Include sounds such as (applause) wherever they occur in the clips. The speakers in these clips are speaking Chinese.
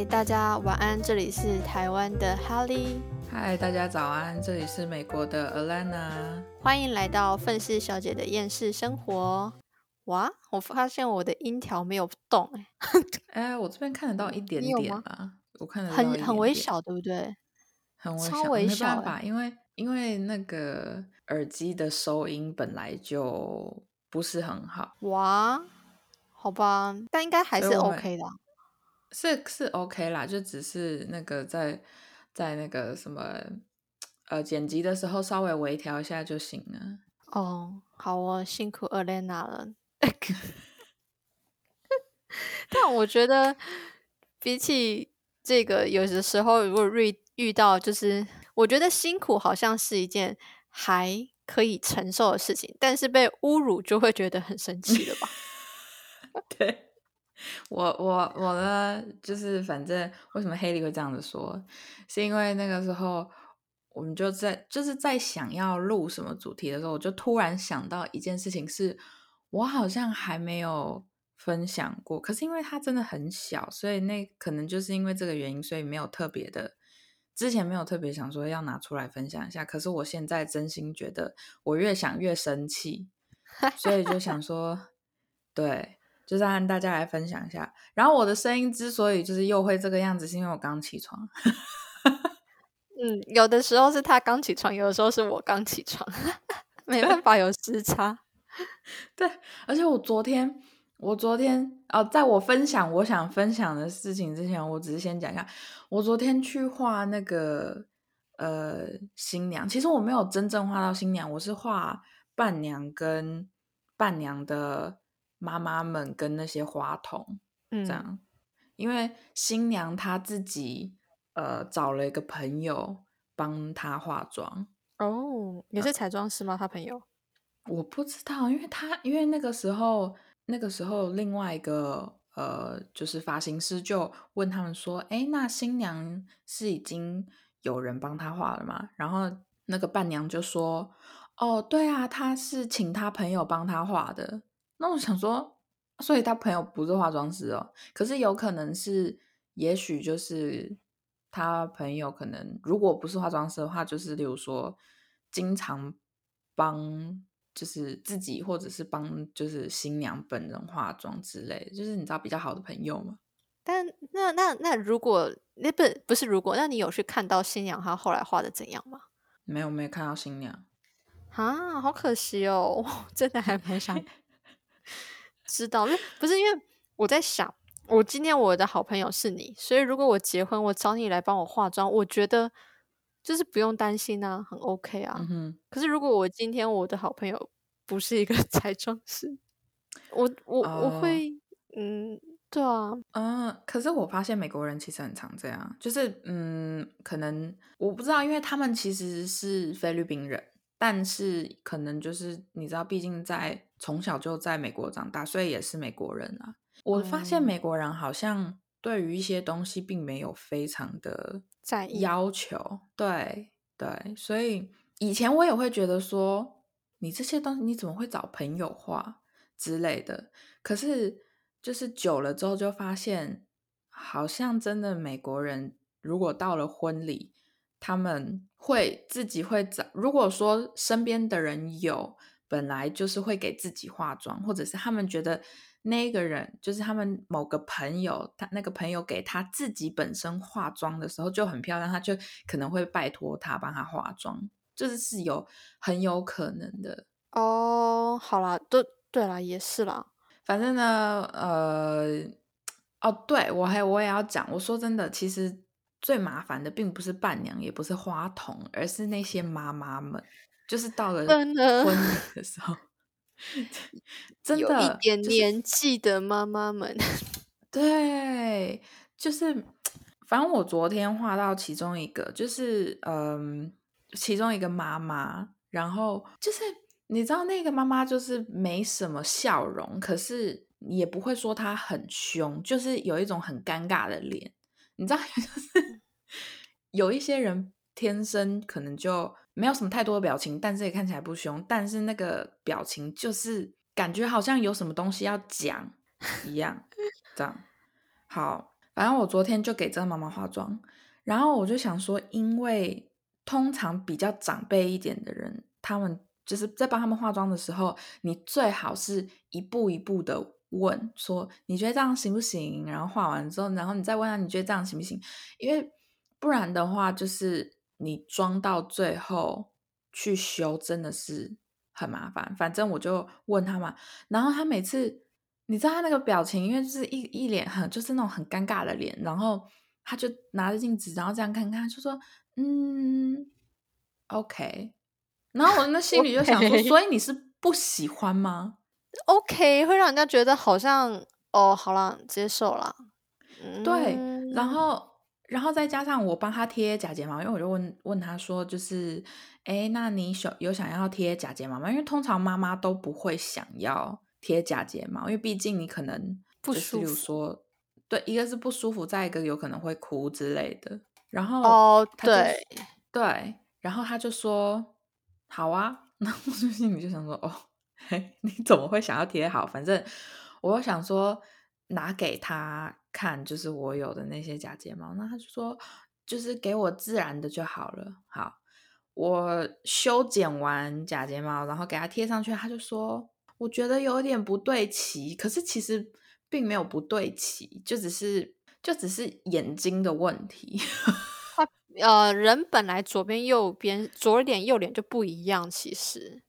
嗨，大家晚安，这里是台湾的哈利。嗨，大家早安，这里是美国的 Alana。欢迎来到愤世小姐的厌世生活。哇，我发现我的音条没有动哎、(laughs) 哎，我这边看得到一点点啊，我看得到很很微小，对不对？很微小，没微小欸办法，因为因为那个耳机的收音本来就不是很好，哇，好吧，但应该还是 OK 的啊。是是 OK 啦，就只是那个在在那个什么呃剪辑的时候稍微微调一下就行了。哦，好哦，辛苦 Elena 了。(laughs) 但我觉得，比起这个，有的时候如果遇遇到，就是我觉得辛苦好像是一件还可以承受的事情，但是被侮辱就会觉得很生气了吧？(laughs) 对我我我呢，就是反正为什么黑莉会这样子说，是因为那个时候我们就在就是在想要录什么主题的时候，我就突然想到一件事情是，我好像还没有分享过，可是因为它真的很小，所以那可能就是因为这个原因，所以没有特别的。之前没有特别想说要拿出来分享一下，可是我现在真心觉得我越想越生气，所以就想说，对，就是和大家来分享一下。然后我的声音之所以就是又会这个样子，是因为我刚起床。(laughs) 嗯，有的时候是他刚起床，有的时候是我刚起床，(laughs) 没办法有时差。(laughs) 对，而且我昨天，我昨天哦，在我分享我想分享的事情之前，我只是先讲一下，我昨天去画那个呃新娘，其实我没有真正画到新娘，我是画伴娘跟伴娘的妈妈们跟那些花童。嗯，这样，因为新娘她自己呃找了一个朋友帮她化妆，哦，也是彩妆师吗？她朋友？我不知道，因为她因为那个时候那个时候另外一个呃就是发型师就问他们说，哎，那新娘是已经有人帮她化了吗？然后那个伴娘就说，哦，对啊，她是请她朋友帮她画的。那我想说，所以他朋友不是化妆师哦，可是有可能是，也许就是他朋友可能如果不是化妆师的话，就是例如说经常帮就是自己或者是帮就是新娘本人化妆之类，就是你知道比较好的朋友吗？但那那那如果那不不是如果，那你有去看到新娘她后来画的怎样吗？没有没有看到新娘，啊，好可惜哦，(laughs) 我真的还蛮想知道，那不是因为我在想，我今天我的好朋友是你，所以如果我结婚，我找你来帮我化妆，我觉得就是不用担心啊，很 OK 啊。可是如果我今天我的好朋友不是一个 (laughs) 彩妆师，我我、我哦。会嗯，对啊，嗯，可是我发现美国人其实很常这样，就是嗯，可能我不知道，因为他们其实是菲律宾人，但是可能就是你知道，毕竟在从小就在美国长大，所以也是美国人啊。我发现嗯美国人好像对于一些东西并没有非常的在意要求，对对，所以以前我也会觉得说，你这些东西你怎么会找朋友画之类的？可是就是久了之后就发现，好像真的美国人如果到了婚礼，他们会自己会找，如果说身边的人有，本来就是会给自己化妆，或者是他们觉得那个人就是他们某个朋友，他那个朋友给他自己本身化妆的时候就很漂亮，他就可能会拜托他帮他化妆，就是是有很有可能的。哦，好啦，都对啦，也是啦，反正呢，呃，哦，对我还我也要讲，我说真的，其实最麻烦的并不是伴娘，也不是花童，而是那些妈妈们，就是到了婚礼。的时候，(laughs) 真有的一点年纪的妈妈们，(laughs) 对，就是，反正我昨天画到其中一个，就是嗯，其中一个妈妈，然后就是你知道那个妈妈就是没什么笑容，可是也不会说她很凶，就是有一种很尴尬的脸，你知道，(laughs) 就是有一些人天生可能就没有什么太多的表情，但是也看起来不凶，但是那个表情就是感觉好像有什么东西要讲一样。这样好，反正我昨天就给这个妈妈化妆，然后我就想说，因为通常比较长辈一点的人，他们就是在帮他们化妆的时候，你最好是一步一步的问说，你觉得这样行不行？然后画完之后，然后你再问他，你觉得这样行不行？因为不然的话，就是你装到最后去修，真的是很麻烦。反正我就问他嘛，然后他每次。你知道他那个表情，因为就是一一脸很就是那种很尴尬的脸，然后他就拿着镜子，然后这样看看，就说嗯，OK。然后我那心里就想说，所以你是不喜欢吗？OK，会让人家觉得好像哦，好了，接受了。对，然后然后再加上我帮他贴假睫毛，因为我就问问他说，就是哎，那你想有想要贴假睫毛吗？因为通常妈妈都不会想要。贴假睫毛，因为毕竟你可能不舒服，说对，一个是不舒服，再一个有可能会哭之类的。然后哦，对对，然后他就说好啊，(laughs) 那我心里就想说哦，嘿，(laughs) 你怎么会想要贴好？反正我想说拿给他看，就是我有的那些假睫毛。那他就说就是给我自然的就好了。好，我修剪完假睫毛，然后给他贴上去，他就说。我觉得有点不对齐，可是其实并没有不对齐，就只是就只是眼睛的问题。呃，人本来左边右边左脸右脸就不一样，其实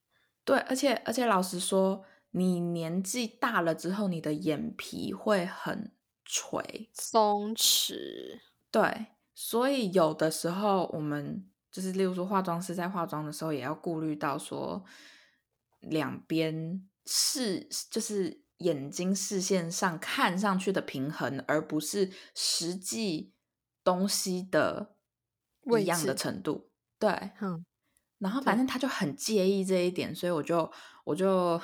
对，而且而且老实说，你年纪大了之后，你的眼皮会很垂松弛。对，所以有的时候我们就是，例如说化妆师在化妆的时候，也要顾虑到说两边。视就是眼睛视线上看上去的平衡，而不是实际东西的一样的程度。对，嗯，然后反正他就很介意这一点，所以我就我就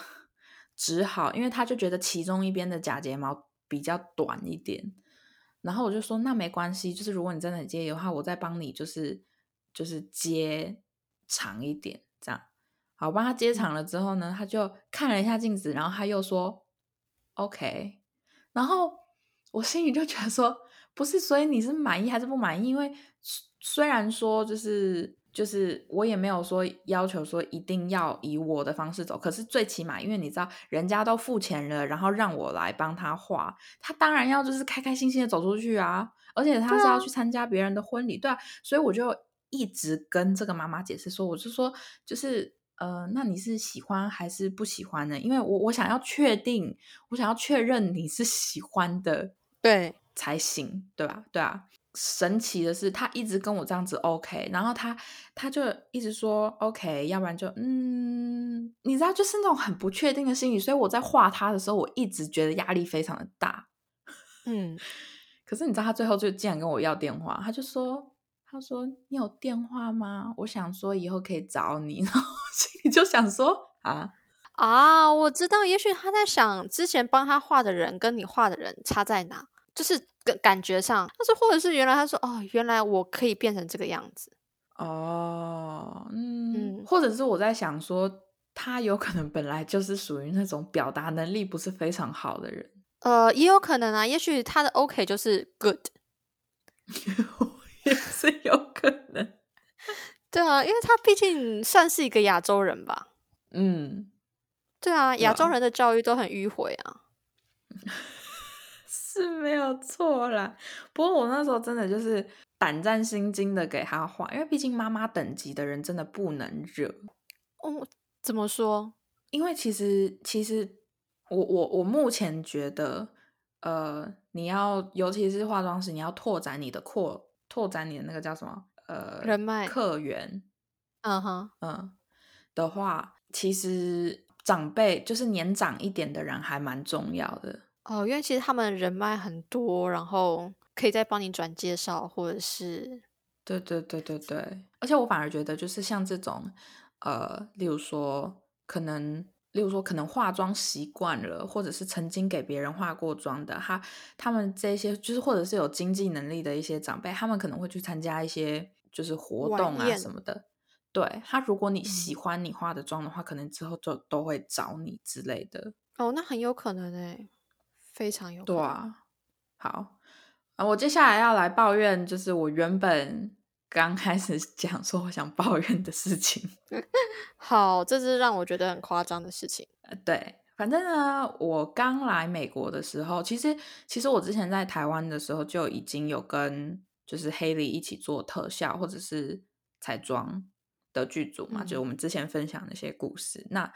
只好，因为他就觉得其中一边的假睫毛比较短一点，然后我就说那没关系，就是如果你真的很介意的话，我再帮你就是就是接长一点这样。好，帮他接长了之后呢，他就看了一下镜子，然后他又说：“OK。”然后我心里就觉得说：“不是，所以你是满意还是不满意？因为虽然说就是就是我也没有说要求说一定要以我的方式走，可是最起码因为你知道人家都付钱了，然后让我来帮他画，他当然要就是开开心心的走出去啊！而且他是要去参加别人的婚礼，对啊，所以我就一直跟这个妈妈解释说，我就说就是。”呃，那你是喜欢还是不喜欢呢？因为我我想要确定，我想要确认你是喜欢的，对才行，对吧？对啊。神奇的是，他一直跟我这样子 OK，然后他他就一直说 OK，要不然就嗯，你知道，就是那种很不确定的心理。所以我在画他的时候，我一直觉得压力非常的大。嗯，(laughs) 可是你知道，他最后就竟然跟我要电话，他就说。他说：“你有电话吗？我想说以后可以找你。(laughs) ”然后心里就想说：“啊啊，我知道，也许他在想之前帮他画的人跟你画的人差在哪，就是感感觉上，但是或者是原来他说哦，原来我可以变成这个样子。哦，嗯，或者是我在想说，他有可能本来就是属于那种表达能力不是非常好的人，呃，也有可能啊，也许他的 OK 就是 good。(laughs) ”也是有可能，(laughs) 对啊，因为他毕竟算是一个亚洲人吧。嗯，对啊，亚洲人的教育都很迂回啊，(laughs) 是没有错啦。不过我那时候真的就是胆战心惊的给他画，因为毕竟妈妈等级的人真的不能惹。哦，怎么说？因为其实其实我我我目前觉得，呃，你要尤其是化妆师，你要拓展你的扩。拓展你的那个叫什么？呃，人脉客源。嗯哼，嗯，的话，其实长辈就是年长一点的人还蛮重要的哦，因为其实他们人脉很多，然后可以再帮你转介绍，或者是，对对对对对。而且我反而觉得，就是像这种，呃，例如说可能。例如说，可能化妆习惯了，或者是曾经给别人化过妆的，他他们这些就是或者是有经济能力的一些长辈，他们可能会去参加一些就是活动啊什么的。对他，如果你喜欢你化的妆的话，可能之后就都会找你之类的。哦，那很有可能诶，非常有。对啊，好，啊，我接下来要来抱怨，就是我原本刚开始 (laughs) 讲说我想抱怨的事情。(laughs) 好，这是让我觉得很夸张的事情。呃，对，反正呢，我刚来美国的时候，其实其实我之前在台湾的时候就已经有跟就是黑莉一起做特效或者是彩妆的剧组嘛，就是我们之前分享那些故事。那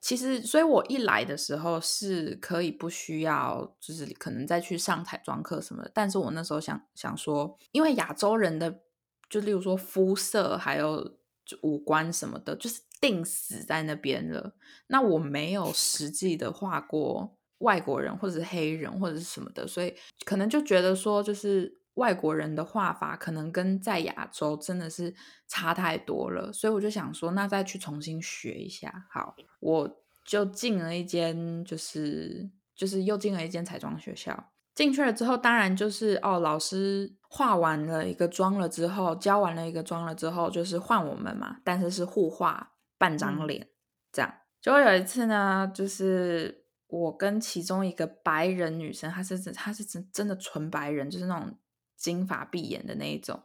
其实，所以我一来的时候是可以不需要，就是可能再去上彩妆课什么的。但是我那时候想想说，因为亚洲人的，就例如说肤色还有五官什么的，就是定死在那边了。那我没有实际的画过外国人或者是黑人或者是什么的，所以可能就觉得说，就是外国人的画法可能跟在亚洲真的是差太多了。所以我就想说，那再去重新学一下。好，我就进了一间，就是就是又进了一间彩妆学校。进去了之后，当然就是哦，老师画完了一个妆了之后，教完了一个妆了之后，就是换我们嘛，但是是互画半张脸这样。结果有一次呢，就是我跟其中一个白人女生，她是她是真真的纯白人，就是那种金发碧眼的那一种，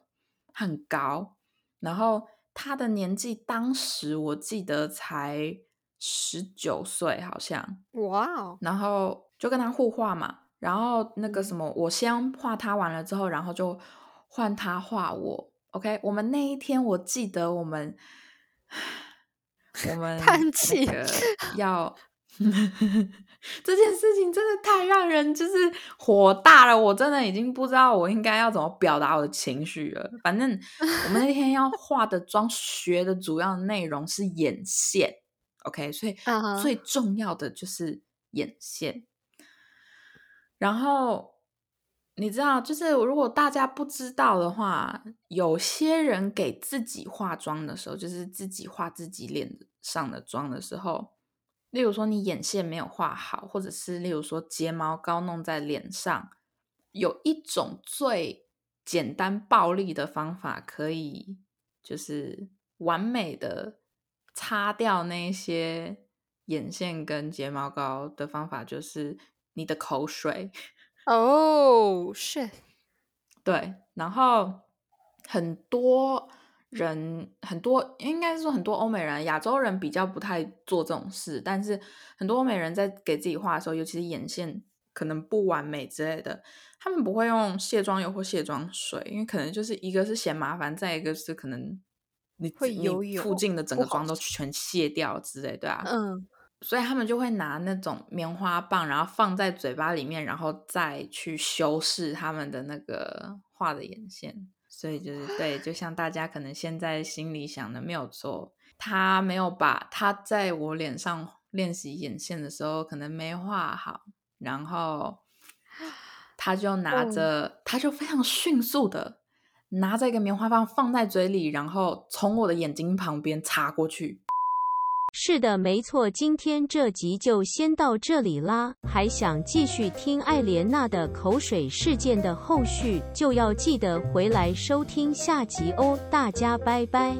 很高。然后他的年纪当时我记得才十九岁，好像哇哦。然后就跟他互画嘛。然后那个什么，我先画他完了之后，然后就换他画我。OK，我们那一天我记得我们 (sighs) 我们叹气要 (laughs) 这件事情真的太让人就是火大了，我真的已经不知道我应该要怎么表达我的情绪了。反正我们那天要 (laughs) 化的妆学的主要内容是眼线，OK，所以最重要的就是眼线。然后你知道，就是如果大家不知道的话，有些人给自己化妆的时候，就是自己画自己脸上的妆的时候，例如说你眼线没有画好，或者是例如说睫毛膏弄在脸上，有一种最简单暴力的方法，可以就是完美的擦掉那些眼线跟睫毛膏的方法，就是。你的口水 (laughs) 哦，shit，对，然后很多人，很多应该是说很多欧美人，亚洲人比较不太做这种事，但是很多欧美人在给自己画的时候，尤其是眼线可能不完美之类的，他们不会用卸妆油或卸妆水，因为可能就是一个是嫌麻烦，再一个是可能你会油油附近的整个妆都全卸掉之类，对啊，嗯。所以他们就会拿那种棉花棒，然后放在嘴巴里面，然后再去修饰他们的那个画的眼线。所以就是对，就像大家可能现在心里想的没有错，他没有把他在我脸上练习眼线的时候可能没画好，然后他就拿着，他就非常迅速的拿着一个棉花棒放在嘴里，然后从我的眼睛旁边插过去。是的，没错。今天这集就先到这里啦。还想继续听艾莲娜的口水事件的后续，就要记得回来收听下集哦。大家拜拜。